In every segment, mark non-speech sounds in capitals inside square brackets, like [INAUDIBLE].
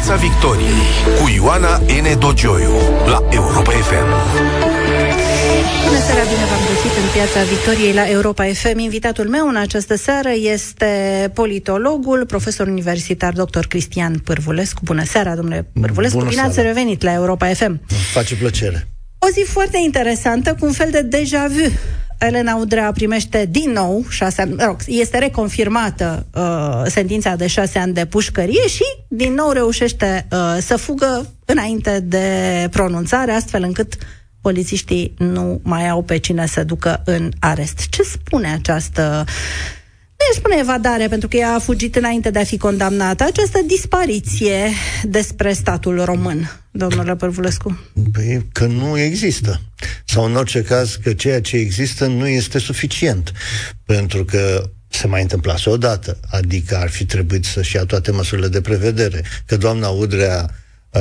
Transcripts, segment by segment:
Piața Victoriei cu Ioana N. Dogioiu la Europa FM. Bună seara, bine v-am găsit în Piața Victoriei la Europa FM. Invitatul meu în această seară este politologul, profesor universitar dr. Cristian Pârvulescu. Bună seara, domnule Pârvulescu, Bună bine ați seara. revenit la Europa FM. Îmi face plăcere. O zi foarte interesantă, cu un fel de deja vu. Elena Udrea primește din nou șase ani, mă rog, este reconfirmată uh, sentința de șase ani de pușcărie și din nou reușește uh, să fugă înainte de pronunțare, astfel încât polițiștii nu mai au pe cine să ducă în arest. Ce spune această nu îi spune evadare, pentru că ea a fugit înainte de a fi condamnată. Această dispariție despre statul român, domnule Părvulescu. Păi că nu există. Sau în orice caz că ceea ce există nu este suficient. Pentru că se mai întâmplase odată. Adică ar fi trebuit să-și ia toate măsurile de prevedere. Că doamna Udrea uh,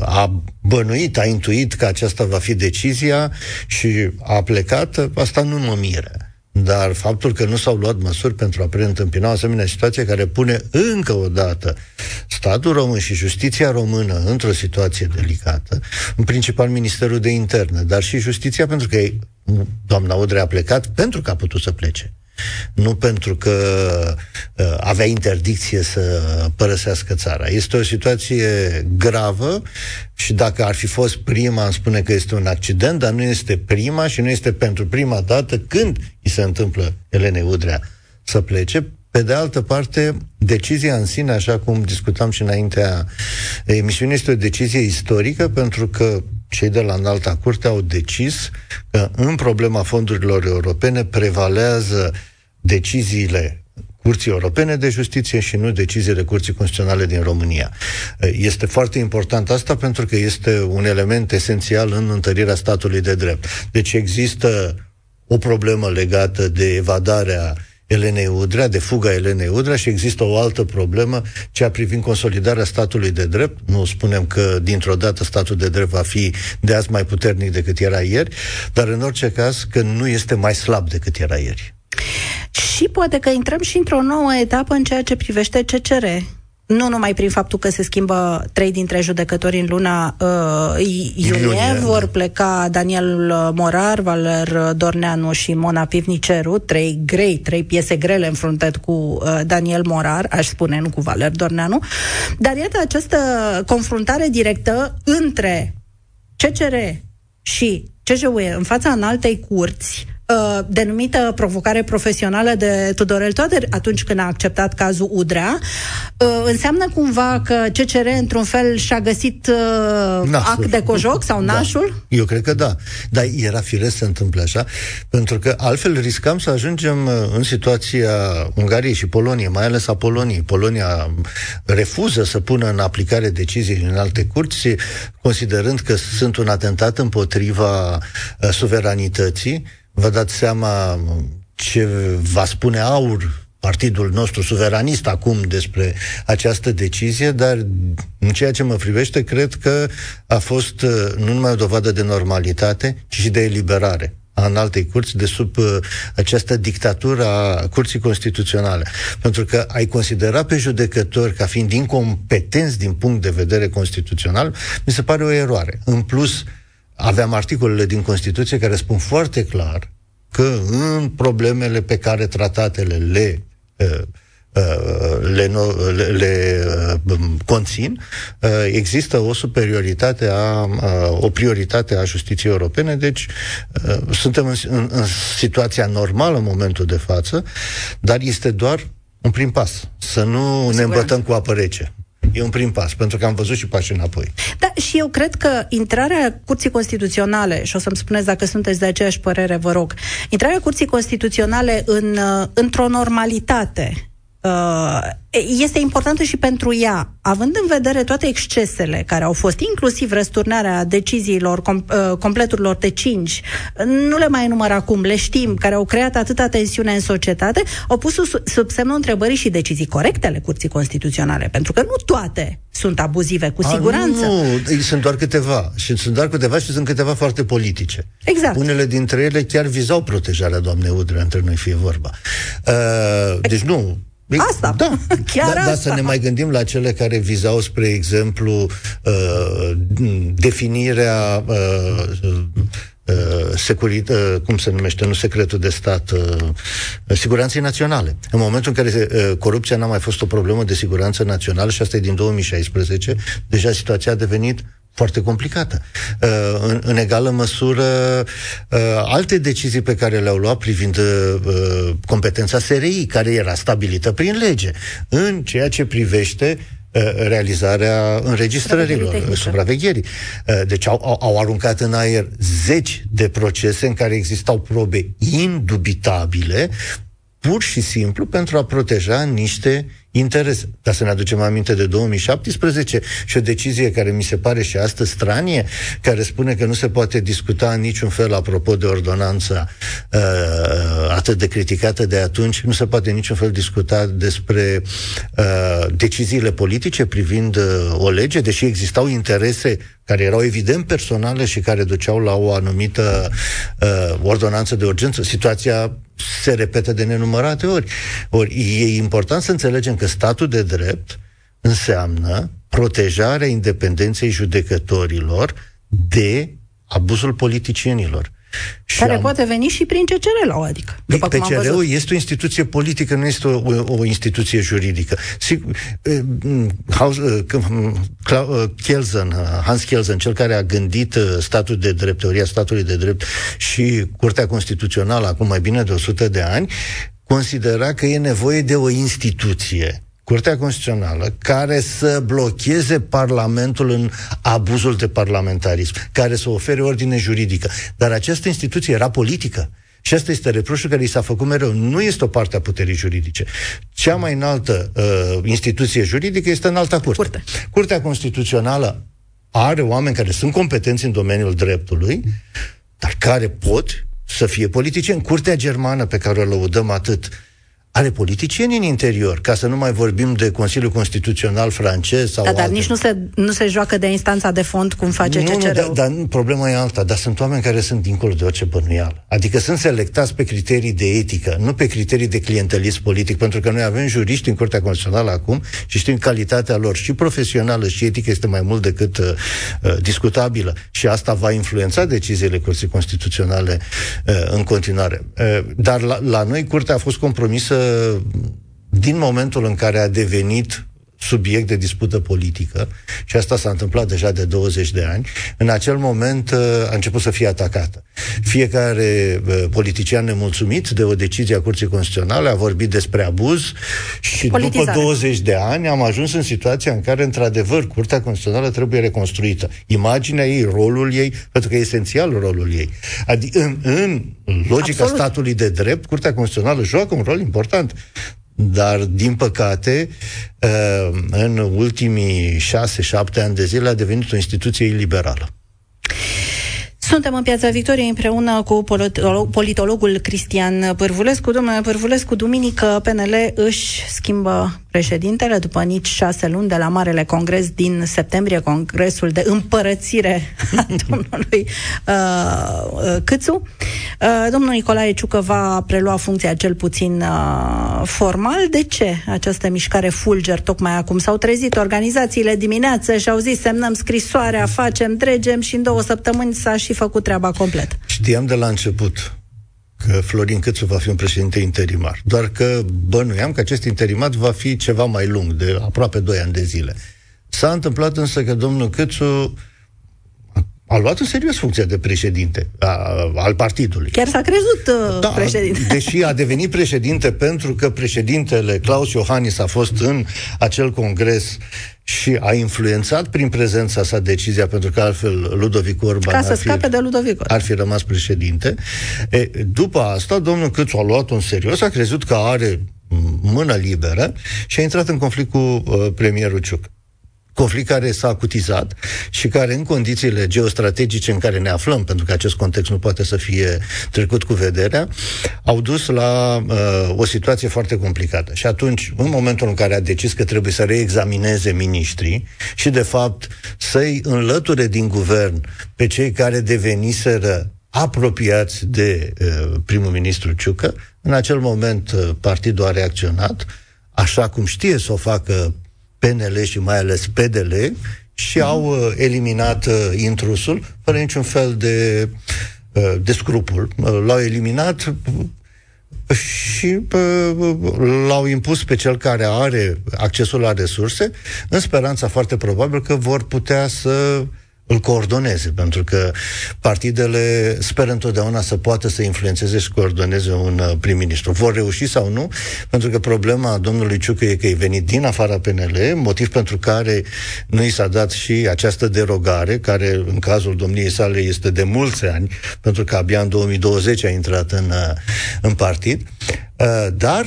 a bănuit, a intuit că aceasta va fi decizia și a plecat, asta nu mă miră. Dar faptul că nu s-au luat măsuri pentru a preîntâmpina o asemenea situație care pune încă o dată statul român și justiția română într-o situație delicată, în principal Ministerul de Interne, dar și justiția pentru că doamna Udrea a plecat pentru că a putut să plece nu pentru că uh, avea interdicție să părăsească țara. Este o situație gravă și dacă ar fi fost prima, îmi spune că este un accident, dar nu este prima și nu este pentru prima dată când îi se întâmplă Elene Udrea să plece. Pe de altă parte, decizia în sine, așa cum discutam și înaintea emisiunii, este o decizie istorică pentru că cei de la înalta curte au decis că în problema fondurilor europene prevalează deciziile Curții Europene de Justiție și nu deciziile Curții Constituționale din România. Este foarte important asta pentru că este un element esențial în întărirea statului de drept. Deci există o problemă legată de evadarea Elenei Udrea, de fuga Elenei Udrea și există o altă problemă, cea privind consolidarea statului de drept. Nu spunem că dintr-o dată statul de drept va fi de azi mai puternic decât era ieri, dar în orice caz că nu este mai slab decât era ieri. Și poate că intrăm și într-o nouă etapă în ceea ce privește CCR. Nu numai prin faptul că se schimbă trei dintre judecători în luna uh, iunie, iunie, vor pleca Daniel Morar, Valer Dorneanu și Mona Pivniceru, trei grei, trei piese grele în fruntet cu uh, Daniel Morar, aș spune, nu cu Valer Dorneanu. Dar iată această confruntare directă între CCR și CJUE în fața înaltei curți, uh, denumită provocare profesională de Tudorel Toader atunci când a acceptat cazul Udrea, uh, înseamnă cumva că CCR într-un fel și-a găsit uh, Nasul. act de cojoc sau Da. nașul? Eu cred că da. Dar era firesc să întâmple așa, pentru că altfel riscam să ajungem uh, în situația Ungariei și Poloniei, mai ales a Poloniei. Polonia refuză să pună în aplicare decizii în alte curți, considerând că sunt un atentat împotriva uh, suveranității. Vă dați seama ce va spune AUR partidul nostru suveranist acum despre această decizie, dar în ceea ce mă privește, cred că a fost uh, nu numai o dovadă de normalitate, ci și de eliberare a înaltei curți de sub uh, această dictatură a Curții Constituționale. Pentru că ai considera pe judecători ca fiind incompetenți din punct de vedere constituțional, mi se pare o eroare. În plus, aveam articolele din Constituție care spun foarte clar că în problemele pe care tratatele le uh, le, le, le uh, conțin, uh, există o superioritate a, uh, o prioritate a justiției europene, deci uh, suntem în, în, în situația normală în momentul de față, dar este doar un prim pas. Să nu Sigur. ne îmbătăm cu apă rece. E un prim pas, pentru că am văzut și pași înapoi. Da, și eu cred că intrarea Curții Constituționale, și o să-mi spuneți dacă sunteți de aceeași părere, vă rog, intrarea Curții Constituționale în, într-o normalitate este importantă și pentru ea, având în vedere toate excesele care au fost, inclusiv răsturnarea deciziilor, com- completurilor de 5, nu le mai enumăr acum, le știm, care au creat atâta tensiune în societate, au pus sub semnul întrebării și decizii corecte ale Curții Constituționale, pentru că nu toate sunt abuzive, cu A, siguranță. Nu, sunt doar câteva. Și sunt doar câteva și sunt câteva foarte politice. Exact. Unele dintre ele chiar vizau protejarea doamnei Udrea, între noi fie vorba. Uh, deci nu, Asta, da. [LAUGHS] chiar da, asta. Da, să ne mai gândim la cele care vizau, spre exemplu, uh, definirea uh, uh, securit, uh, cum se numește, nu secretul de stat, uh, siguranței naționale. În momentul în care uh, corupția n-a mai fost o problemă de siguranță națională, și asta e din 2016, deja situația a devenit foarte complicată. Uh, în, în egală măsură, uh, alte decizii pe care le-au luat privind uh, competența SRI, care era stabilită prin lege, în ceea ce privește realizarea înregistrărilor, supravegherii. Deci au, au, au aruncat în aer zeci de procese în care existau probe indubitabile, pur și simplu pentru a proteja niște interes. Dar să ne aducem aminte de 2017 și o decizie care mi se pare și astăzi stranie, care spune că nu se poate discuta în niciun fel apropo de ordonanța uh, atât de criticată de atunci, nu se poate în niciun fel discuta despre uh, deciziile politice privind uh, o lege, deși existau interese care erau evident personale și care duceau la o anumită uh, ordonanță de urgență. Situația se repetă de nenumărate ori. Ori e important să înțelegem că statul de drept înseamnă protejarea independenței judecătorilor de abuzul politicienilor. Care am... poate veni și prin CCR la o adică. După PCR-ul este o instituție politică, nu este o, o, o instituție juridică. Sigur, Kelsen, Hans Kelsen, cel care a gândit statul de drept, teoria statului de drept și Curtea Constituțională acum mai bine de 100 de ani, considera că e nevoie de o instituție Curtea Constituțională care să blocheze Parlamentul în abuzul de parlamentarism, care să ofere ordine juridică. Dar această instituție era politică. Și asta este reproșul care i s-a făcut mereu. Nu este o parte a puterii juridice. Cea mai înaltă uh, instituție juridică este în alta curte. curte. Curtea Constituțională are oameni care sunt competenți în domeniul dreptului, dar care pot să fie politicieni. Curtea germană, pe care o lăudăm atât, are politicieni în interior, ca să nu mai vorbim de Consiliul Constituțional francez sau da, dar alte. nici nu se, nu se joacă de instanța de fond cum face nu, CCR-ul. Nu, dar, dar problema e alta, dar sunt oameni care sunt dincolo de orice bănuială. Adică sunt selectați pe criterii de etică, nu pe criterii de clientelism politic, pentru că noi avem juriști în Curtea Constituțională acum și știm calitatea lor și profesională și etică este mai mult decât uh, uh, discutabilă și asta va influența deciziile Curții Constituționale uh, în continuare. Uh, dar la, la noi Curtea a fost compromisă din momentul în care a devenit subiect de dispută politică și asta s-a întâmplat deja de 20 de ani, în acel moment uh, a început să fie atacată. Fiecare uh, politician nemulțumit de o decizie a Curții Constituționale a vorbit despre abuz și Politizare. după 20 de ani am ajuns în situația în care, într-adevăr, Curtea Constituțională trebuie reconstruită. Imaginea ei, rolul ei, pentru că e esențial rolul ei. Adică în, în logica Absolut. statului de drept, Curtea Constituțională joacă un rol important. Dar, din păcate, uh, în ultimii șase-șapte ani de zile a devenit o instituție iliberală. Suntem în Piața Victoriei împreună cu politologul Cristian Pârvulescu. Domnule Pârvulescu, duminică PNL își schimbă președintele după nici șase luni de la Marele Congres din septembrie, Congresul de împărățire a [LAUGHS] domnului uh, uh, Câțu. Uh, domnul Nicolae Ciucă va prelua funcția cel puțin uh, formal. De ce această mișcare fulger tocmai acum? S-au trezit organizațiile dimineață și au zis semnăm scrisoarea, facem, dregem și în două săptămâni s-a și făcut treaba complet. Știam de la început că Florin Câțu va fi un președinte interimar. Doar că bănuiam că acest interimat va fi ceva mai lung, de aproape 2 ani de zile. S-a întâmplat însă că domnul Câțu a luat în serios funcția de președinte a, al partidului. Chiar s-a crezut uh, da, președinte. Deși a devenit președinte pentru că președintele Claus Iohannis a fost în acel congres și a influențat prin prezența sa decizia, pentru că altfel Ludovic Orban Ca să ar fi, scape de Ludovic ar fi rămas președinte. E, după asta, domnul Câțu a luat un serios, a crezut că are mână liberă și a intrat în conflict cu uh, premierul Ciuc conflict care s-a acutizat și care în condițiile geostrategice în care ne aflăm, pentru că acest context nu poate să fie trecut cu vederea, au dus la uh, o situație foarte complicată. Și atunci, în momentul în care a decis că trebuie să reexamineze miniștrii și, de fapt, să-i înlăture din guvern pe cei care deveniseră apropiați de uh, primul ministru Ciucă, în acel moment uh, partidul a reacționat, așa cum știe să o facă PNL și mai ales PDL, și uh-huh. au uh, eliminat uh, intrusul fără niciun fel de, uh, de scrupul. Uh, l-au eliminat și l-au impus pe cel care are accesul la resurse, în speranța foarte probabil că vor putea să îl coordoneze, pentru că partidele speră întotdeauna să poată să influențeze și coordoneze un uh, prim-ministru. Vor reuși sau nu? Pentru că problema domnului Ciucă e că e venit din afara PNL, motiv pentru care nu i s-a dat și această derogare, care în cazul domniei sale este de mulți ani, pentru că abia în 2020 a intrat în, uh, în partid. Uh, dar,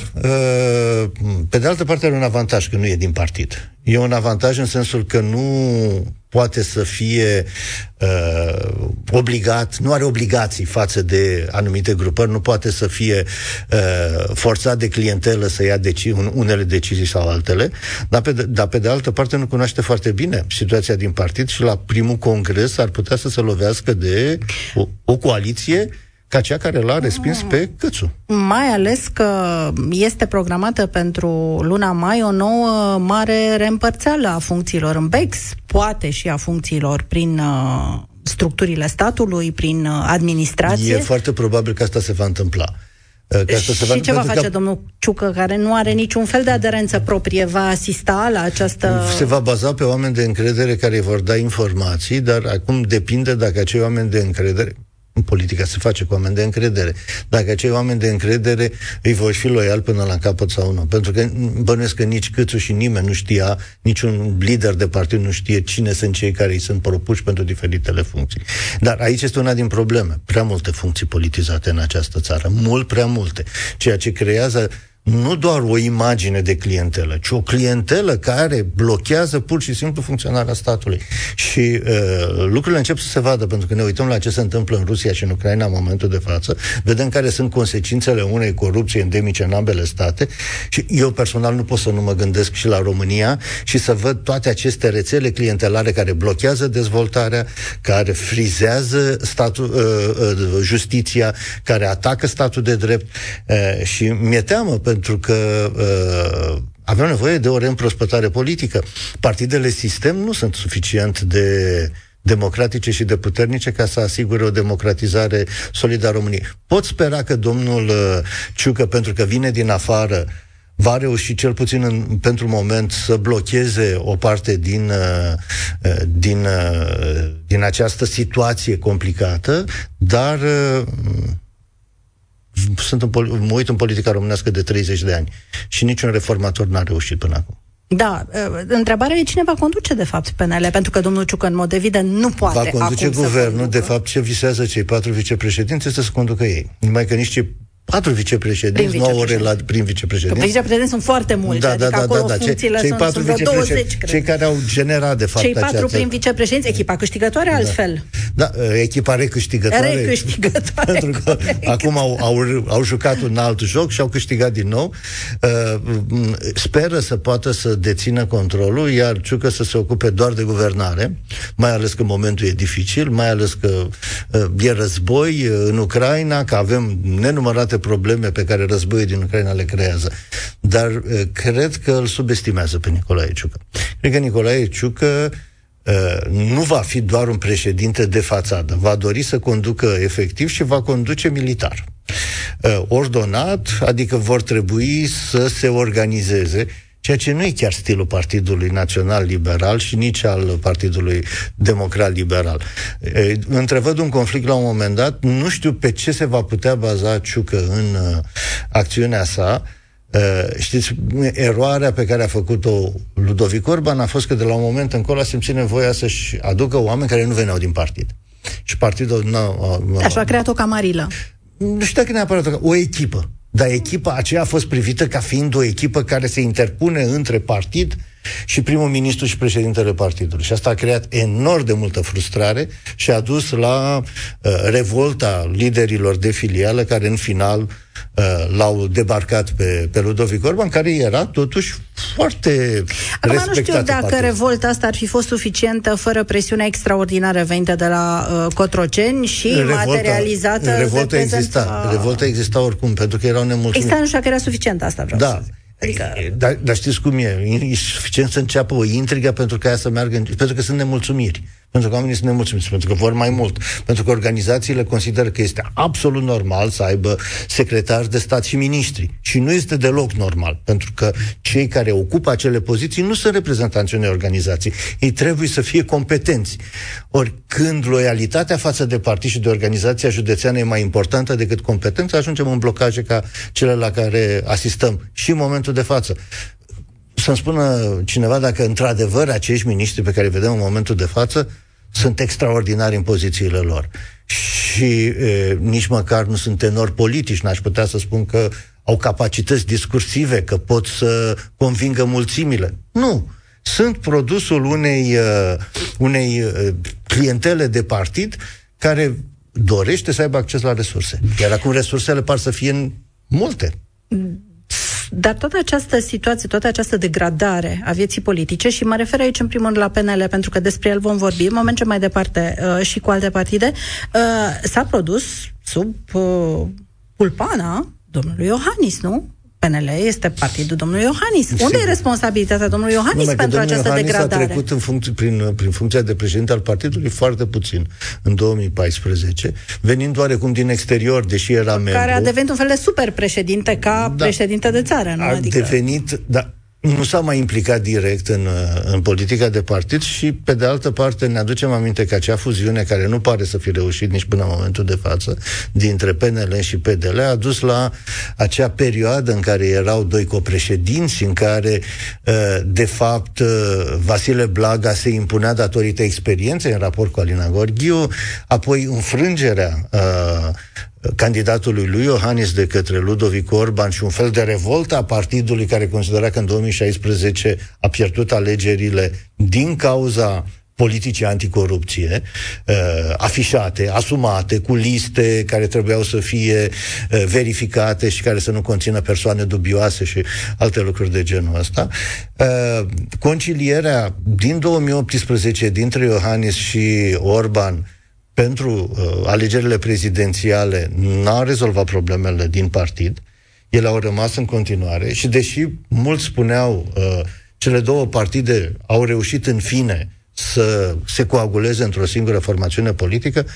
pe de altă parte, are un avantaj că nu e din partid. E un avantaj în sensul că nu poate să fie uh, obligat, nu are obligații față de anumite grupări, nu poate să fie uh, forțat de clientelă să ia deci, un, unele decizii sau altele, dar pe, de, dar pe de altă parte nu cunoaște foarte bine situația din partid și la primul congres ar putea să se lovească de o, o coaliție ca cea care l-a respins pe Cățu. Mai ales că este programată pentru luna mai o nouă mare reîmpărțeală a funcțiilor în BEX, poate și a funcțiilor prin uh, structurile statului, prin uh, administrație. E foarte probabil că asta se va întâmpla. Uh, că asta se va și ce va face că... domnul Ciucă, care nu are niciun fel de aderență proprie? Va asista la această... Se va baza pe oameni de încredere care vor da informații, dar acum depinde dacă acei oameni de încredere, în politica se face cu oameni de încredere. Dacă acei oameni de încredere îi voi fi loial până la capăt sau nu. Pentru că bănuiesc că nici Câțu și nimeni nu știa, niciun lider de partid nu știe cine sunt cei care îi sunt propuși pentru diferitele funcții. Dar aici este una din probleme. Prea multe funcții politizate în această țară. Mult prea multe. Ceea ce creează nu doar o imagine de clientelă, ci o clientelă care blochează pur și simplu funcționarea statului. Și uh, lucrurile încep să se vadă, pentru că ne uităm la ce se întâmplă în Rusia și în Ucraina în momentul de față, vedem care sunt consecințele unei corupții endemice în ambele state și eu personal nu pot să nu mă gândesc și la România și să văd toate aceste rețele clientelare care blochează dezvoltarea, care frizează statul, uh, uh, justiția, care atacă statul de drept uh, și mi-e teamă pe pentru că uh, avem nevoie de o reîmprospătare politică. Partidele sistem nu sunt suficient de democratice și de puternice ca să asigure o democratizare solidă a României. Pot spera că domnul uh, Ciucă, pentru că vine din afară, va reuși cel puțin în, pentru moment să blocheze o parte din, uh, uh din, uh, din această situație complicată, dar uh, sunt în, mă uit în politica românească de 30 de ani și niciun reformator n-a reușit până acum. Da, ă, întrebarea e cine va conduce, de fapt, PNL, pentru că domnul Ciucă, în mod evident, nu poate Va conduce acum guvernul, de fapt, ce visează cei patru vicepreședinți este să conducă ei. Numai că nici cei patru vicepreședinți, prin nu au la prin vicepreședinți. Că vicepreședinți sunt foarte mulți, da, adică da, da, acolo da, da. Cei, cei sunt, patru sunt 20, cred. Cei care au generat, de fapt, Cei patru această... prin vicepreședinți, echipa câștigătoare da. altfel. Da, echipa recâștigătoare. Recâștigătoare. [LAUGHS] pentru că corect. acum au, au, au jucat un alt joc și au câștigat din nou. Uh, speră să poată să dețină controlul, iar Ciucă să se ocupe doar de guvernare, mai ales că momentul e dificil, mai ales că uh, e război uh, în Ucraina, că avem nenumărate multe probleme pe care războiul din Ucraina le creează. Dar uh, cred că îl subestimează pe Nicolae Ciucă. Cred că Nicolae Ciucă uh, nu va fi doar un președinte de fațadă. Va dori să conducă efectiv și va conduce militar. Uh, ordonat, adică vor trebui să se organizeze ceea ce nu e chiar stilul Partidului Național Liberal și nici al Partidului Democrat Liberal. Întrevăd un conflict la un moment dat, nu știu pe ce se va putea baza Ciucă în uh, acțiunea sa, Uh, știți, eroarea pe care a făcut-o Ludovic Orban a fost că de la un moment încolo a simțit nevoia să-și aducă oameni care nu veneau din partid. Și partidul... Nu, Așa a creat o camarilă. Nu știu dacă neapărat o echipă. Dar echipa aceea a fost privită ca fiind o echipă care se interpune între partid și primul ministru și președintele partidului. Și asta a creat enorm de multă frustrare și a dus la uh, revolta liderilor de filială care în final uh, l-au debarcat pe, pe Ludovic Orban, care era totuși foarte Acum nu știu dacă partid. revolta asta ar fi fost suficientă fără presiunea extraordinară venită de la uh, Cotroceni și revolta, materializată revolta exista, revolta exista oricum, pentru că erau nemulțumiți. Exista nu știu că era suficient asta, vreau da. să zic. Adică... Dar, dar știți cum e? E suficient să înceapă o intrigă pentru ca ea să meargă, în... pentru că sunt nemulțumiri. Pentru că oamenii sunt nemulțumiți, pentru că vor mai mult. Pentru că organizațiile consideră că este absolut normal să aibă secretari de stat și miniștri. Și nu este deloc normal, pentru că cei care ocupă acele poziții nu sunt reprezentanți unei organizații. Ei trebuie să fie competenți. Ori când loialitatea față de partid și de organizația județeană e mai importantă decât competența, ajungem în blocaje ca cele la care asistăm și în momentul de față să-mi spună cineva dacă într-adevăr acești miniștri pe care îi vedem în momentul de față sunt extraordinari în pozițiile lor. Și e, nici măcar nu sunt tenori politici, n-aș putea să spun că au capacități discursive, că pot să convingă mulțimile. Nu. Sunt produsul unei, uh, unei uh, clientele de partid care dorește să aibă acces la resurse. Iar acum resursele par să fie multe. Dar toată această situație, toată această degradare a vieții politice, și mă refer aici în primul rând la PNL, pentru că despre el vom vorbi, în moment ce mai departe uh, și cu alte partide, uh, s-a produs sub uh, pulpana domnului Iohannis, nu? PNL este partidul domnului Iohannis. Sigur. Unde e responsabilitatea domnului Iohannis Numai pentru această Iohannis degradare? a trecut în func- prin, prin funcția de președinte al partidului foarte puțin în 2014, venind oarecum din exterior, deși era Care membru. Care a devenit un fel de super președinte ca da. președinte de țară, nu? A adică... devenit, da, nu s-a mai implicat direct în, în politica de partid și, pe de altă parte, ne aducem aminte că acea fuziune, care nu pare să fi reușit nici până în momentul de față, dintre PNL și PDL, a dus la acea perioadă în care erau doi copreședinți, în care, uh, de fapt, uh, Vasile Blaga se impunea datorită experienței în raport cu Alina Gorghiu, apoi înfrângerea uh, candidatului lui Iohannis de către Ludovic Orban și un fel de revoltă a partidului care considera că în 2016 a pierdut alegerile din cauza politicii anticorupție, uh, afișate, asumate, cu liste care trebuiau să fie uh, verificate și care să nu conțină persoane dubioase și alte lucruri de genul ăsta. Uh, concilierea din 2018 dintre Iohannis și Orban pentru uh, alegerile prezidențiale n-a rezolvat problemele din partid, ele au rămas în continuare și deși mulți spuneau uh, cele două partide au reușit în fine să se coaguleze într-o singură formațiune politică,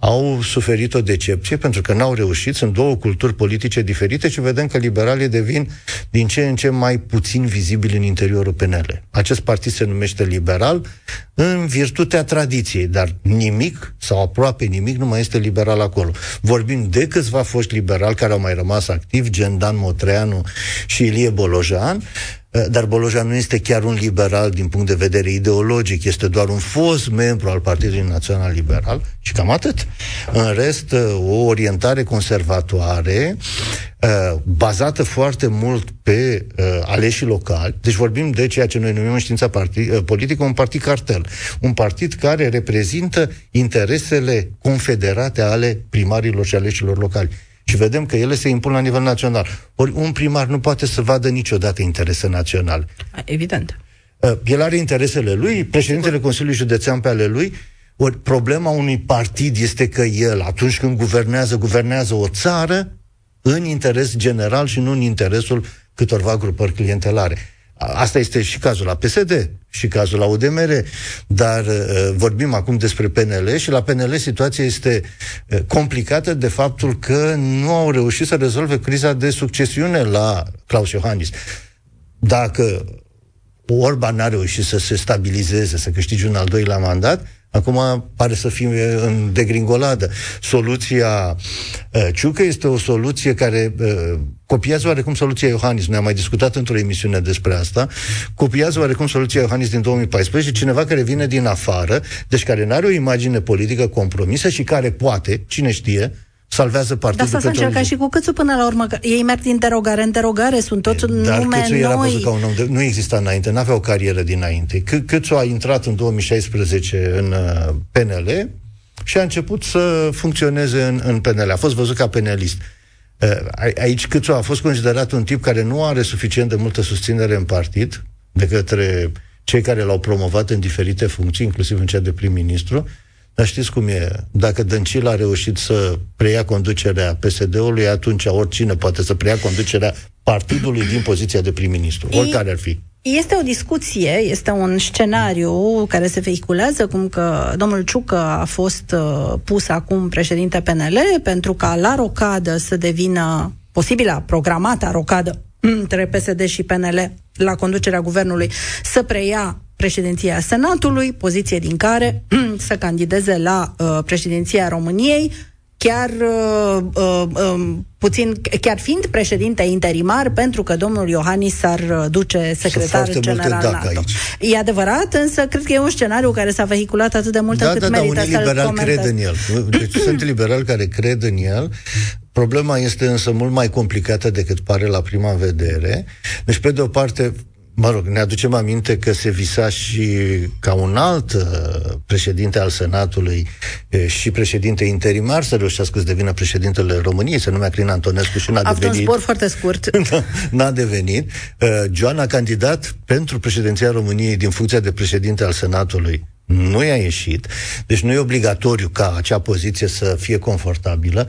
au suferit o decepție pentru că n-au reușit, sunt două culturi politice diferite și vedem că liberalii devin din ce în ce mai puțin vizibili în interiorul PNL. Acest partid se numește liberal în virtutea tradiției, dar nimic sau aproape nimic nu mai este liberal acolo. Vorbim de câțiva foști liberali care au mai rămas activi, gen Dan Motreanu și Ilie Bolojan, Eh, dar Bolojan nu este chiar un liberal din punct de vedere ideologic, este doar un fost membru al Partidului Național Liberal și cam atât. În rest, eh, o orientare conservatoare, eh, bazată foarte mult pe aleșii locali, deci vorbim de ceea ce noi numim în știința politică un partid cartel, un partid care reprezintă interesele confederate ale primarilor și aleșilor locali și vedem că ele se impun la nivel național. Ori un primar nu poate să vadă niciodată interese naționale. Evident. Uh, el are interesele lui, președintele Consiliului Județean pe ale lui, ori problema unui partid este că el, atunci când guvernează, guvernează o țară în interes general și nu în interesul câtorva grupări clientelare. Asta este și cazul la PSD, și cazul la UDMR, dar uh, vorbim acum despre PNL și la PNL situația este uh, complicată de faptul că nu au reușit să rezolve criza de succesiune la Claus Iohannis. Dacă Orban n-a reușit să se stabilizeze, să câștige un al doilea mandat, Acum pare să fie în degringoladă. Soluția uh, Ciucă este o soluție care uh, copiază oarecum soluția Iohannis. Noi am mai discutat într-o emisiune despre asta. Copiază oarecum soluția Iohannis din 2014, cineva care vine din afară, deci care nu are o imagine politică compromisă și care poate, cine știe, salvează partidul Dar s-a încercat și cu Câțu până la urmă. Ei merg din derogare în derogare, sunt toți Dar nume Câțu era văzut ca un om de, nu exista înainte, n-avea o carieră dinainte. C- Câțu a intrat în 2016 în uh, PNL și a început să funcționeze în, în PNL. A fost văzut ca penelist. Uh, aici Câțu a fost considerat un tip care nu are suficient de multă susținere în partid de către cei care l-au promovat în diferite funcții, inclusiv în cea de prim-ministru, dar știți cum e? Dacă Dăncil a reușit să preia conducerea PSD-ului, atunci oricine poate să preia conducerea partidului din poziția de prim-ministru, oricare ar fi. Este o discuție, este un scenariu care se vehiculează, cum că domnul Ciucă a fost uh, pus acum președinte PNL pentru ca la rocadă să devină posibilă programată rocadă între PSD și PNL la conducerea guvernului să preia președinția Senatului, poziție din care [CLEARS THROAT] să candideze la uh, președinția României, chiar uh, uh, uh, puțin, chiar fiind președinte interimar, pentru că domnul Iohannis s-ar uh, duce secretar general NATO. Aici. E adevărat, însă cred că e un scenariu care s-a vehiculat atât de mult da, încât da, merită da, unii liberali cred în el. Deci [CLEARS THROAT] sunt liberali care cred în el. Problema este însă mult mai complicată decât pare la prima vedere. Deci, pe de o parte, Mă rog, ne aducem aminte că se visa și ca un alt uh, președinte al Senatului uh, și președinte interimar să reușească să devină președintele României, se numea Crin Antonescu și n-a a devenit. un zbor foarte scurt. [LAUGHS] n-a devenit. Uh, Joan a candidat pentru președinția României din funcția de președinte al Senatului nu i-a ieșit, deci nu e obligatoriu ca acea poziție să fie confortabilă.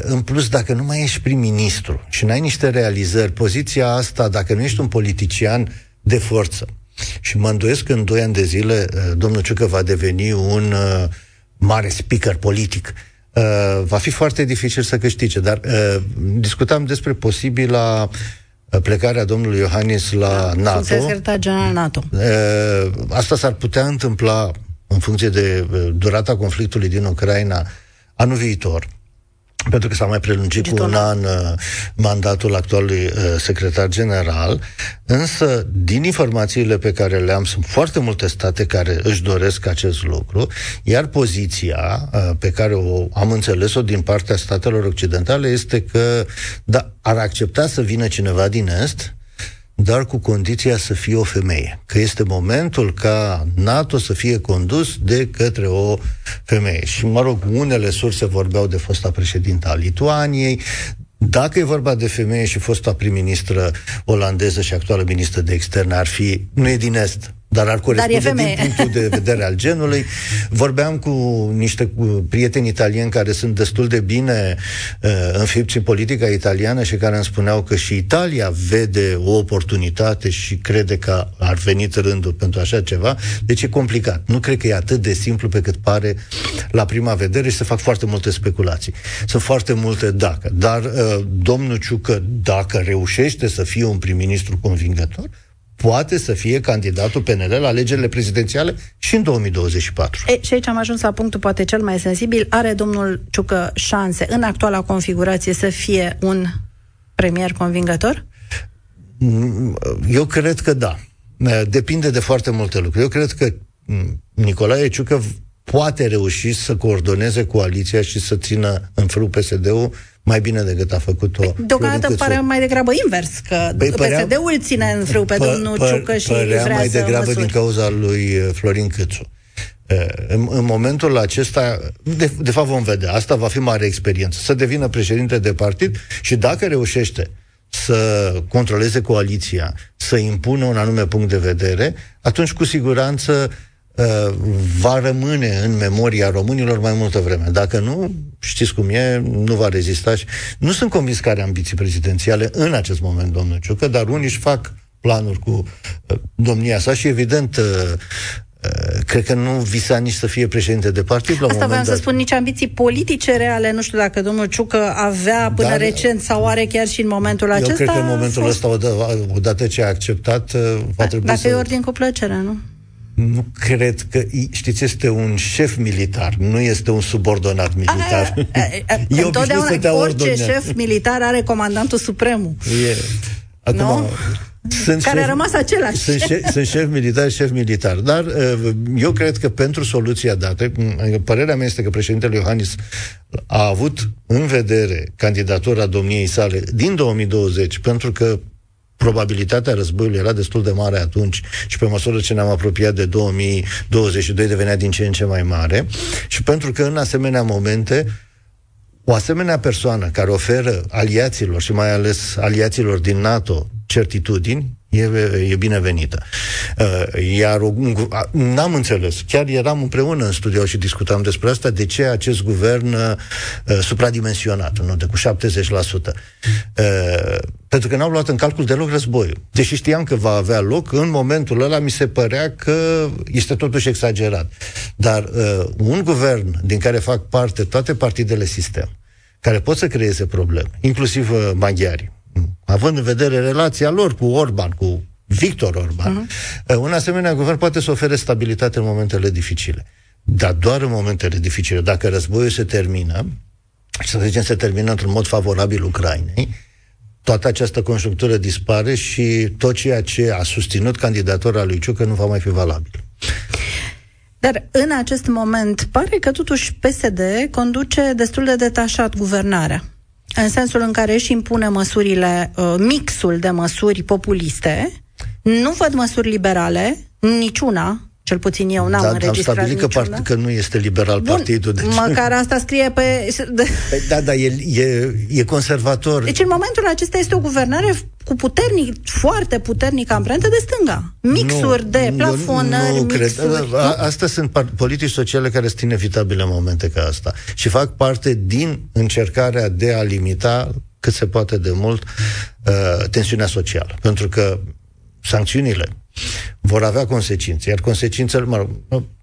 În plus, dacă nu mai ești prim-ministru și n-ai niște realizări, poziția asta, dacă nu ești un politician de forță, și mă îndoiesc că în doi ani de zile domnul Ciucă va deveni un mare speaker politic, va fi foarte dificil să câștige. Dar discutam despre posibila plecarea domnului Iohannis la da, NATO. Secretar general NATO. Asta s-ar putea întâmpla în funcție de durata conflictului din Ucraina anul viitor pentru că s-a mai prelungit cu un an uh, mandatul actualului uh, secretar general, însă, din informațiile pe care le am, sunt foarte multe state care își doresc acest lucru, iar poziția uh, pe care o am înțeles-o din partea statelor occidentale este că da, ar accepta să vină cineva din Est, dar cu condiția să fie o femeie. Că este momentul ca NATO să fie condus de către o femeie. Și, mă rog, unele surse vorbeau de fosta președintă a Lituaniei, dacă e vorba de femeie și fosta prim-ministră olandeză și actuală ministră de externe, ar fi, nu e din Est, dar ar corespunde dar din punctul de vedere al genului. Vorbeam cu niște cu prieteni italieni care sunt destul de bine uh, înfipți în politica italiană și care îmi spuneau că și Italia vede o oportunitate și crede că ar venit rândul pentru așa ceva. Deci e complicat. Nu cred că e atât de simplu pe cât pare la prima vedere și se fac foarte multe speculații. Sunt foarte multe dacă. Dar uh, domnul Ciucă, dacă reușește să fie un prim-ministru convingător, poate să fie candidatul PNL la alegerile prezidențiale și în 2024. E, și aici am ajuns la punctul poate cel mai sensibil. Are domnul Ciucă șanse în actuala configurație să fie un premier convingător? Mm, eu cred că da. Depinde de foarte multe lucruri. Eu cred că mm, Nicolae Ciucă poate reuși să coordoneze coaliția și să țină în frâu PSD-ul mai bine decât a făcut-o păi, Deocamdată pare mai degrabă invers, că păi PSD-ul ține în frâu pe pă, domnul pă, Ciucă și părea vrea mai să degrabă măsuri. din cauza lui uh, Florin Câțu. Uh, în, în momentul acesta, de, de fapt vom vedea, asta va fi mare experiență, să devină președinte de partid și dacă reușește să controleze coaliția, să impună un anume punct de vedere, atunci cu siguranță Uh, va rămâne în memoria românilor mai multă vreme. Dacă nu, știți cum e, nu va rezista și nu sunt convins că are ambiții prezidențiale în acest moment, domnul Ciucă, dar unii își fac planuri cu uh, domnia sa și evident uh, uh, cred că nu visa nici să fie președinte de partid la Asta vreau să spun nici ambiții politice reale. Nu știu dacă domnul Ciucă avea până dar, recent sau are chiar și în momentul acesta. Eu cred că în momentul fost... ăsta, odată ce a acceptat, va trebui dacă să... e ordin cu plăcere, nu? Nu cred că, știți, este un șef militar, nu este un subordonat militar. A, a, a, [LAUGHS] e întotdeauna orice ordonea. șef militar are comandantul supremul. E. Acum, nu? Sunt care șef, a rămas același. Sunt șef, sunt șef militar, șef militar. Dar uh, eu cred că pentru soluția dată, părerea mea este că președintele Iohannis a avut în vedere candidatura domniei sale din 2020, pentru că probabilitatea războiului era destul de mare atunci și pe măsură ce ne-am apropiat de 2022 devenea din ce în ce mai mare. Și pentru că în asemenea momente o asemenea persoană care oferă aliaților și mai ales aliaților din NATO certitudini e, e binevenită. Uh, iar n-am înțeles, chiar eram împreună în studio și discutam despre asta, de ce acest guvern uh, supradimensionat, nu de cu 70%. Uh, pentru că n-au luat în calcul deloc războiul. Deși știam că va avea loc, în momentul ăla mi se părea că este totuși exagerat. Dar uh, un guvern din care fac parte toate partidele sistem, care pot să creeze probleme, inclusiv uh, maghiarii, având în vedere relația lor cu Orban, cu Victor Orban, uh-huh. un asemenea guvern poate să ofere stabilitate în momentele dificile. Dar doar în momentele dificile. Dacă războiul se termină, și să zicem se termină într-un mod favorabil Ucrainei, toată această conjunctură dispare și tot ceea ce a susținut candidatura lui Ciucă nu va mai fi valabil. Dar în acest moment pare că totuși PSD conduce destul de detașat guvernarea. În sensul în care își impune măsurile, uh, mixul de măsuri populiste, nu văd măsuri liberale, niciuna, cel puțin eu n-am da, înregistrat am stabilit că, part, că nu este liberal Bun, partidul. Deci... Măcar asta scrie pe... Păi, da, da, e, e, e conservator. Deci în momentul acesta este o guvernare cu puternic, foarte puternică amprentă de stânga. Mixuri nu, de plafonări, nu, nu mixuri... Cred. A, astea sunt politici sociale care sunt inevitabile în momente ca asta. Și fac parte din încercarea de a limita cât se poate de mult uh, tensiunea socială. Pentru că sancțiunile vor avea consecințe, iar consecințele, mă rog,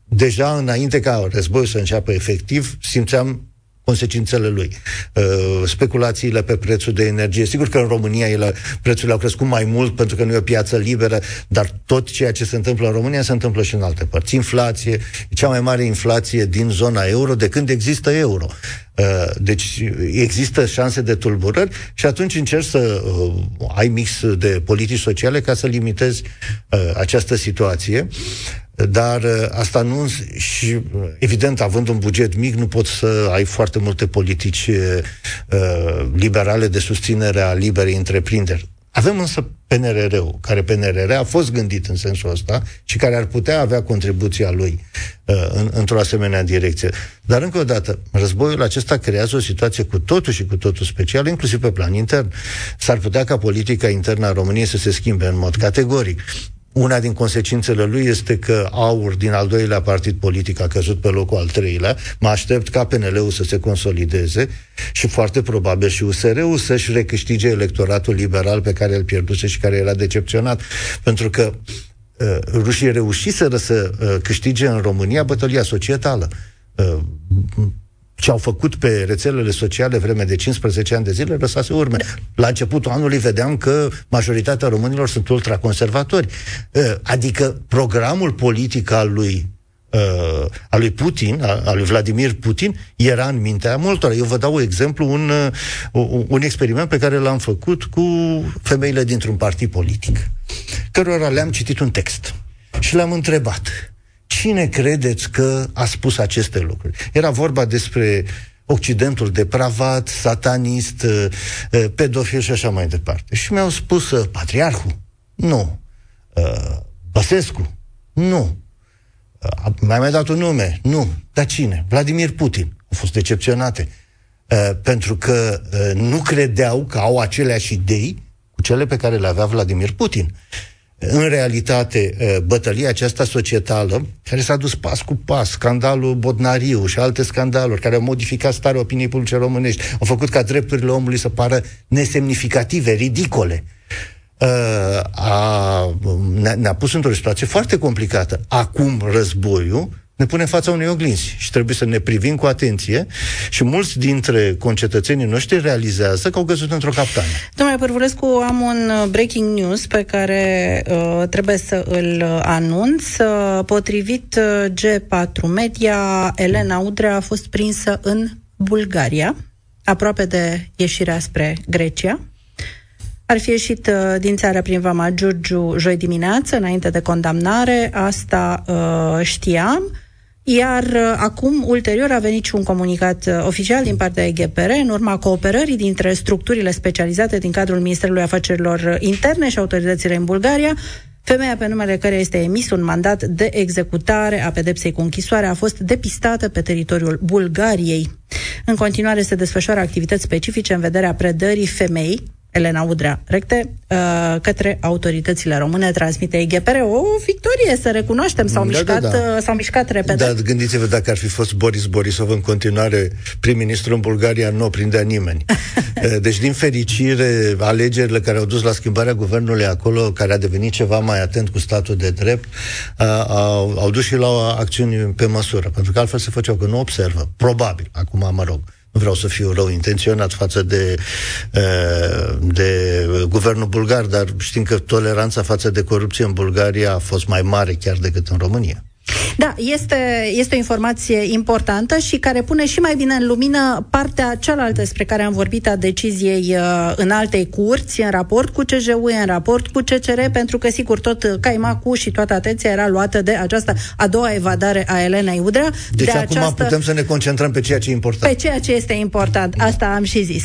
deja înainte ca războiul să înceapă efectiv, simțeam consecințele lui. Uh, speculațiile pe prețul de energie. Sigur că în România ele, prețurile au crescut mai mult pentru că nu e o piață liberă, dar tot ceea ce se întâmplă în România se întâmplă și în alte părți. Inflație, cea mai mare inflație din zona euro de când există euro. Uh, deci există șanse de tulburări și atunci încerci să uh, ai mix de politici sociale ca să limitezi uh, această situație. Dar uh, asta nu... Și, uh, evident, având un buget mic, nu poți să ai foarte multe politici uh, liberale de susținere a liberei întreprinderi. Avem însă PNRR-ul, care PNRR a fost gândit în sensul ăsta și care ar putea avea contribuția lui uh, în, într-o asemenea direcție. Dar, încă o dată, războiul acesta creează o situație cu totul și cu totul specială, inclusiv pe plan intern. S-ar putea ca politica internă a României să se schimbe în mod categoric. Una din consecințele lui este că AUR din al doilea partid politic a căzut pe locul al treilea. Mă aștept ca PNL-ul să se consolideze și foarte probabil și USR-ul să-și recâștige electoratul liberal pe care îl pierduse și care era decepționat. Pentru că uh, rușii reușiseră să uh, câștige în România bătălia societală. Uh, ce au făcut pe rețelele sociale vreme de 15 ani de zile lăsase urme. La începutul anului vedeam că majoritatea românilor sunt ultraconservatori. Ă, adică programul politic al lui uh, al lui Putin, al lui Vladimir Putin, era în mintea multora. Eu vă dau un exemplu, un, uh, un experiment pe care l-am făcut cu femeile dintr-un partid politic, cărora le-am citit un text și le-am întrebat Cine credeți că a spus aceste lucruri? Era vorba despre Occidentul depravat, satanist, uh, uh, pedofil și așa mai departe. Și mi-au spus uh, patriarhul? Nu. Băsescu? Nu. Mai mai dat un nume? Nu. Dar cine? Vladimir Putin. Au fost decepționate. Pentru că nu credeau că au aceleași idei cu cele pe care le avea Vladimir Putin în realitate, bătălia aceasta societală, care s-a dus pas cu pas, scandalul Bodnariu și alte scandaluri care au modificat starea opiniei publice românești, au făcut ca drepturile omului să pară nesemnificative, ridicole, a, ne-a, ne-a pus într-o situație foarte complicată. Acum războiul ne pune în fața unei oglinzi și trebuie să ne privim cu atenție și mulți dintre concetățenii noștri realizează că au căzut într-o capcană. Domnule Părvulescu, am un uh, breaking news pe care uh, trebuie să îl uh, anunț. Uh, potrivit G4 Media, Elena Udrea a fost prinsă în Bulgaria, aproape de ieșirea spre Grecia. Ar fi ieșit uh, din țară prin Vama Giurgiu joi dimineață, înainte de condamnare, asta uh, știam. Iar uh, acum, ulterior, a venit și un comunicat uh, oficial din partea EGPR în urma cooperării dintre structurile specializate din cadrul Ministerului Afacerilor Interne și autoritățile în Bulgaria. Femeia pe numele care este emis un mandat de executare a pedepsei cu închisoare a fost depistată pe teritoriul Bulgariei. În continuare se desfășoară activități specifice în vederea predării femei Elena Udrea Recte uh, către autoritățile române, transmite IGPR. O victorie, să recunoaștem, s-au, da, mișcat, da, da. s-au mișcat repede. Da, gândiți-vă dacă ar fi fost Boris Borisov în continuare prim-ministru în Bulgaria, nu o prindea nimeni. [LAUGHS] deci, din fericire, alegerile care au dus la schimbarea guvernului acolo, care a devenit ceva mai atent cu statul de drept, au, au dus și la acțiuni pe măsură, pentru că altfel se făceau că nu observă. Probabil, acum mă rog. Nu vreau să fiu rău intenționat față de, de guvernul bulgar, dar știm că toleranța față de corupție în Bulgaria a fost mai mare chiar decât în România. Da, este, este o informație importantă și care pune și mai bine în lumină partea cealaltă despre care am vorbit a deciziei uh, în altei curți, în raport cu CJU, în raport cu CCR, pentru că, sigur, tot caimacul și toată atenția era luată de această a doua evadare a Elenei Udrea. Deci de acum această... putem să ne concentrăm pe ceea ce e important. Pe ceea ce este important, da. asta am și zis.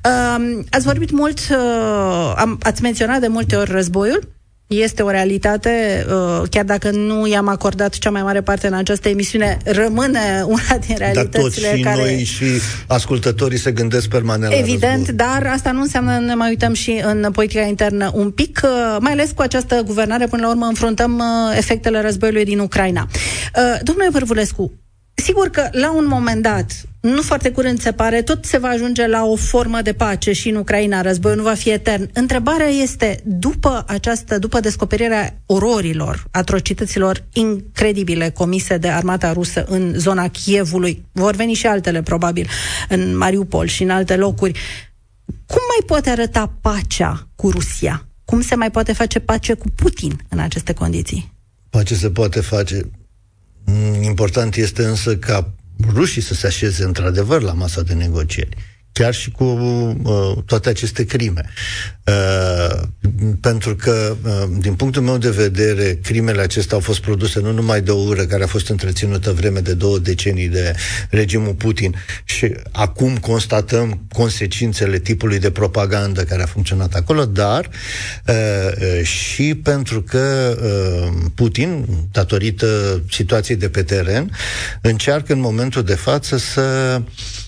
Da. Uh, ați vorbit mult, uh, am, ați menționat de multe ori războiul, este o realitate, uh, chiar dacă nu i-am acordat cea mai mare parte în această emisiune, rămâne una din realitățile dar și care... noi și ascultătorii se gândesc permanent Evident, dar asta nu înseamnă ne mai uităm și în politica internă un pic, uh, mai ales cu această guvernare, până la urmă înfruntăm uh, efectele războiului din Ucraina. Domnule Vârvulescu, Sigur că la un moment dat, nu foarte curând se pare, tot se va ajunge la o formă de pace și în Ucraina, războiul nu va fi etern. Întrebarea este, după această, după descoperirea ororilor, atrocităților incredibile comise de armata rusă în zona Chievului, vor veni și altele probabil în Mariupol și în alte locuri, cum mai poate arăta pacea cu Rusia? Cum se mai poate face pace cu Putin în aceste condiții? Pace se poate face Mm, important este însă ca rușii să se așeze într-adevăr la masa de negocieri chiar și cu uh, toate aceste crime. Uh, pentru că, uh, din punctul meu de vedere, crimele acestea au fost produse nu numai de o ură care a fost întreținută vreme de două decenii de regimul Putin și acum constatăm consecințele tipului de propagandă care a funcționat acolo, dar uh, uh, și pentru că uh, Putin, datorită situației de pe teren, încearcă în momentul de față să uh,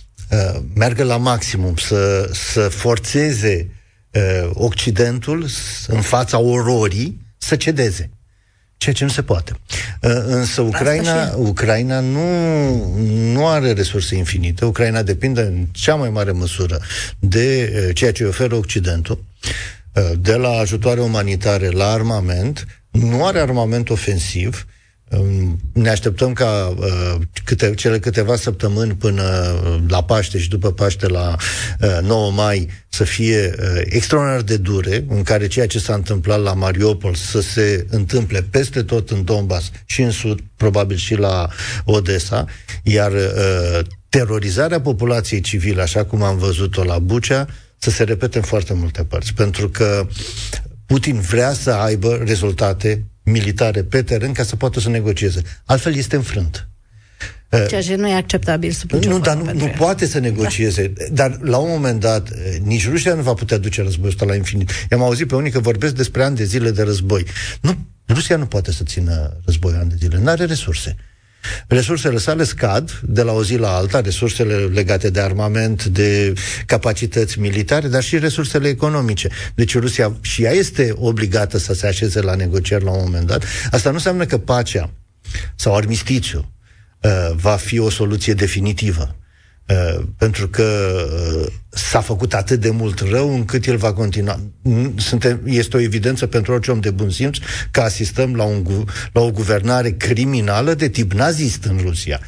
meargă la maximum, să, să forțeze uh, Occidentul în fața ororii să cedeze. Ceea ce nu se poate. Uh, însă Ucraina, Ucraina nu, nu are resurse infinite. Ucraina depinde în cea mai mare măsură de uh, ceea ce oferă Occidentul, uh, de la ajutoare umanitare la armament, nu are armament ofensiv, ne așteptăm ca uh, câte, cele câteva săptămâni până uh, la Paște și după Paște la uh, 9 mai să fie uh, extraordinar de dure, în care ceea ce s-a întâmplat la Mariupol să se întâmple peste tot în Donbass și în Sud, probabil și la Odessa, iar uh, terorizarea populației civile, așa cum am văzut-o la Bucea, să se repete în foarte multe părți, pentru că Putin vrea să aibă rezultate militare pe teren ca să poată să negocieze. Altfel este înfrânt. Ceea ce nu e acceptabil sub Nu, dar nu, nu poate să negocieze. Da. Dar la un moment dat, nici Rusia nu va putea duce războiul ăsta la infinit. I-am auzit pe unii că vorbesc despre ani de zile de război. Nu, Rusia nu poate să țină războiul ani de zile. Nu are resurse. Resursele sale scad de la o zi la alta, resursele legate de armament, de capacități militare, dar și resursele economice. Deci Rusia și ea este obligată să se așeze la negocieri la un moment dat. Asta nu înseamnă că pacea sau armistițiu uh, va fi o soluție definitivă. Uh, pentru că uh, s-a făcut atât de mult rău încât el va continua. Suntem, este o evidență pentru orice om de bun simț că asistăm la, un, la o guvernare criminală de tip nazist în Rusia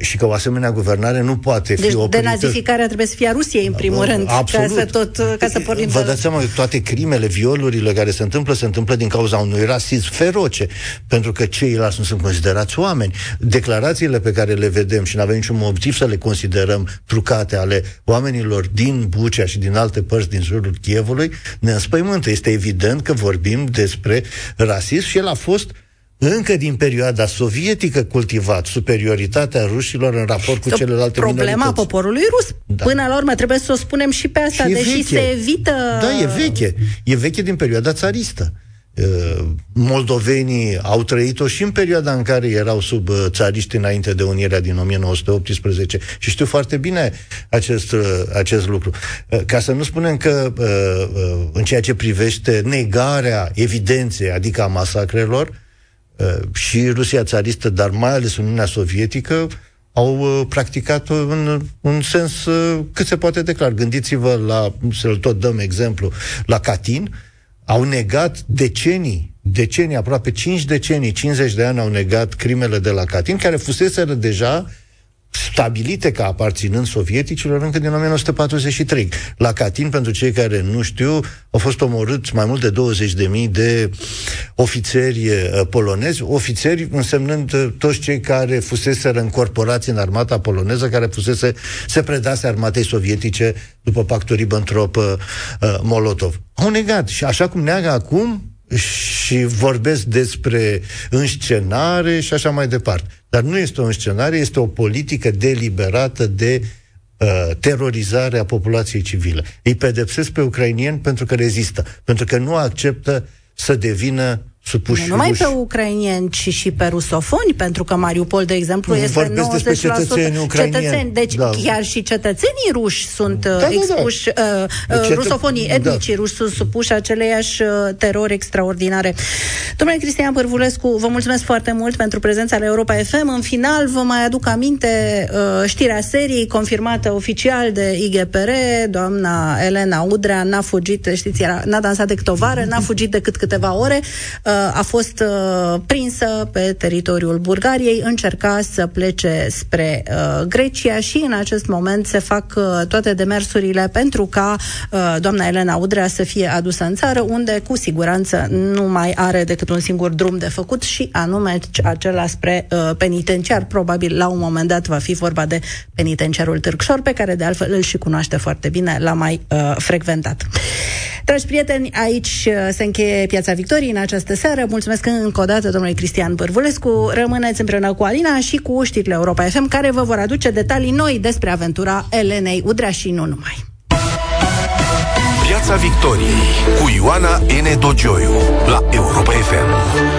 și că o asemenea guvernare nu poate fi deci oprită. denazificarea trebuie să fie a Rusiei, în primul rând, Absolut. ca să, tot, ca să pornim Vă dați seama că toate crimele, violurile care se întâmplă, se întâmplă din cauza unui rasism feroce, pentru că ceilalți nu sunt considerați oameni. Declarațiile pe care le vedem și nu avem niciun motiv să le considerăm trucate ale oamenilor din Bucea și din alte părți din jurul Chievului, ne înspăimântă. Este evident că vorbim despre rasism și el a fost încă din perioada sovietică cultivat superioritatea rușilor în raport cu celelalte Problema minorități. poporului rus. Da. Până la urmă trebuie să o spunem și pe asta, și deși veche. se evită... Da, e veche. E veche din perioada țaristă. Uh, moldovenii au trăit-o și în perioada în care erau sub uh, țariști înainte de unirea din 1918 și știu foarte bine acest, uh, acest lucru. Ca să nu spunem că în ceea ce privește negarea evidenței, adică a masacrelor, și Rusia țaristă, dar mai ales Uniunea Sovietică, au practicat în un sens cât se poate declar. Gândiți-vă la, să-l tot dăm exemplu, la Catin, au negat decenii, decenii, aproape 5 decenii, 50 de ani au negat crimele de la Katyn, care fuseseră deja stabilite ca aparținând sovieticilor încă din 1943. La Katyn, pentru cei care nu știu, au fost omorâți mai mult de 20.000 de ofițeri uh, polonezi, ofițeri însemnând uh, toți cei care fuseseră încorporați în armata poloneză, care fusese, se predase armatei sovietice după pactul Ribbentrop-Molotov. Uh, au negat și așa cum neagă acum, și vorbesc despre înscenare și așa mai departe. Dar nu este o înscenare, este o politică deliberată de uh, terorizare a populației civile. Îi pedepsesc pe ucrainieni pentru că rezistă, pentru că nu acceptă să devină supuși nu numai pe ucrainieni, ci și pe rusofoni, pentru că Mariupol, de exemplu, este 90% cetățeni ucrainieni. Cetățeni. Deci da. chiar și cetățenii ruși sunt da, da, expuși, da. Uh, uh, cetă... rusofonii da. etnici da. ruși sunt supuși aceleiași uh, terori extraordinare. Domnule Cristian Părvulescu, vă mulțumesc foarte mult pentru prezența la Europa FM. În final, vă mai aduc aminte uh, știrea serii confirmată oficial de IGPR, doamna Elena Udrea n-a fugit, știți, era, n-a dansat decât o vară, n-a fugit decât câteva ore. Uh, a fost uh, prinsă pe teritoriul Bulgariei, încerca să plece spre uh, Grecia și în acest moment se fac uh, toate demersurile pentru ca doamna Elena Udrea să fie adusă în țară, unde cu siguranță nu mai are decât un singur drum de făcut și anume acela spre penitenciar. Probabil la un moment dat va fi vorba de penitenciarul Târgșor, pe care de altfel îl și cunoaște foarte bine, l-a mai uh, frecventat. Dragi prieteni, aici se încheie Piața Victoriei în această seară. Mulțumesc încă o dată domnului Cristian Bârvulescu. Rămâneți împreună cu Alina și cu știrile Europa FM, care vă vor aduce detalii noi despre aventura Elenei Udrea și nu numai. Piața Victoriei cu Ioana N. Dogioiu la Europa FM.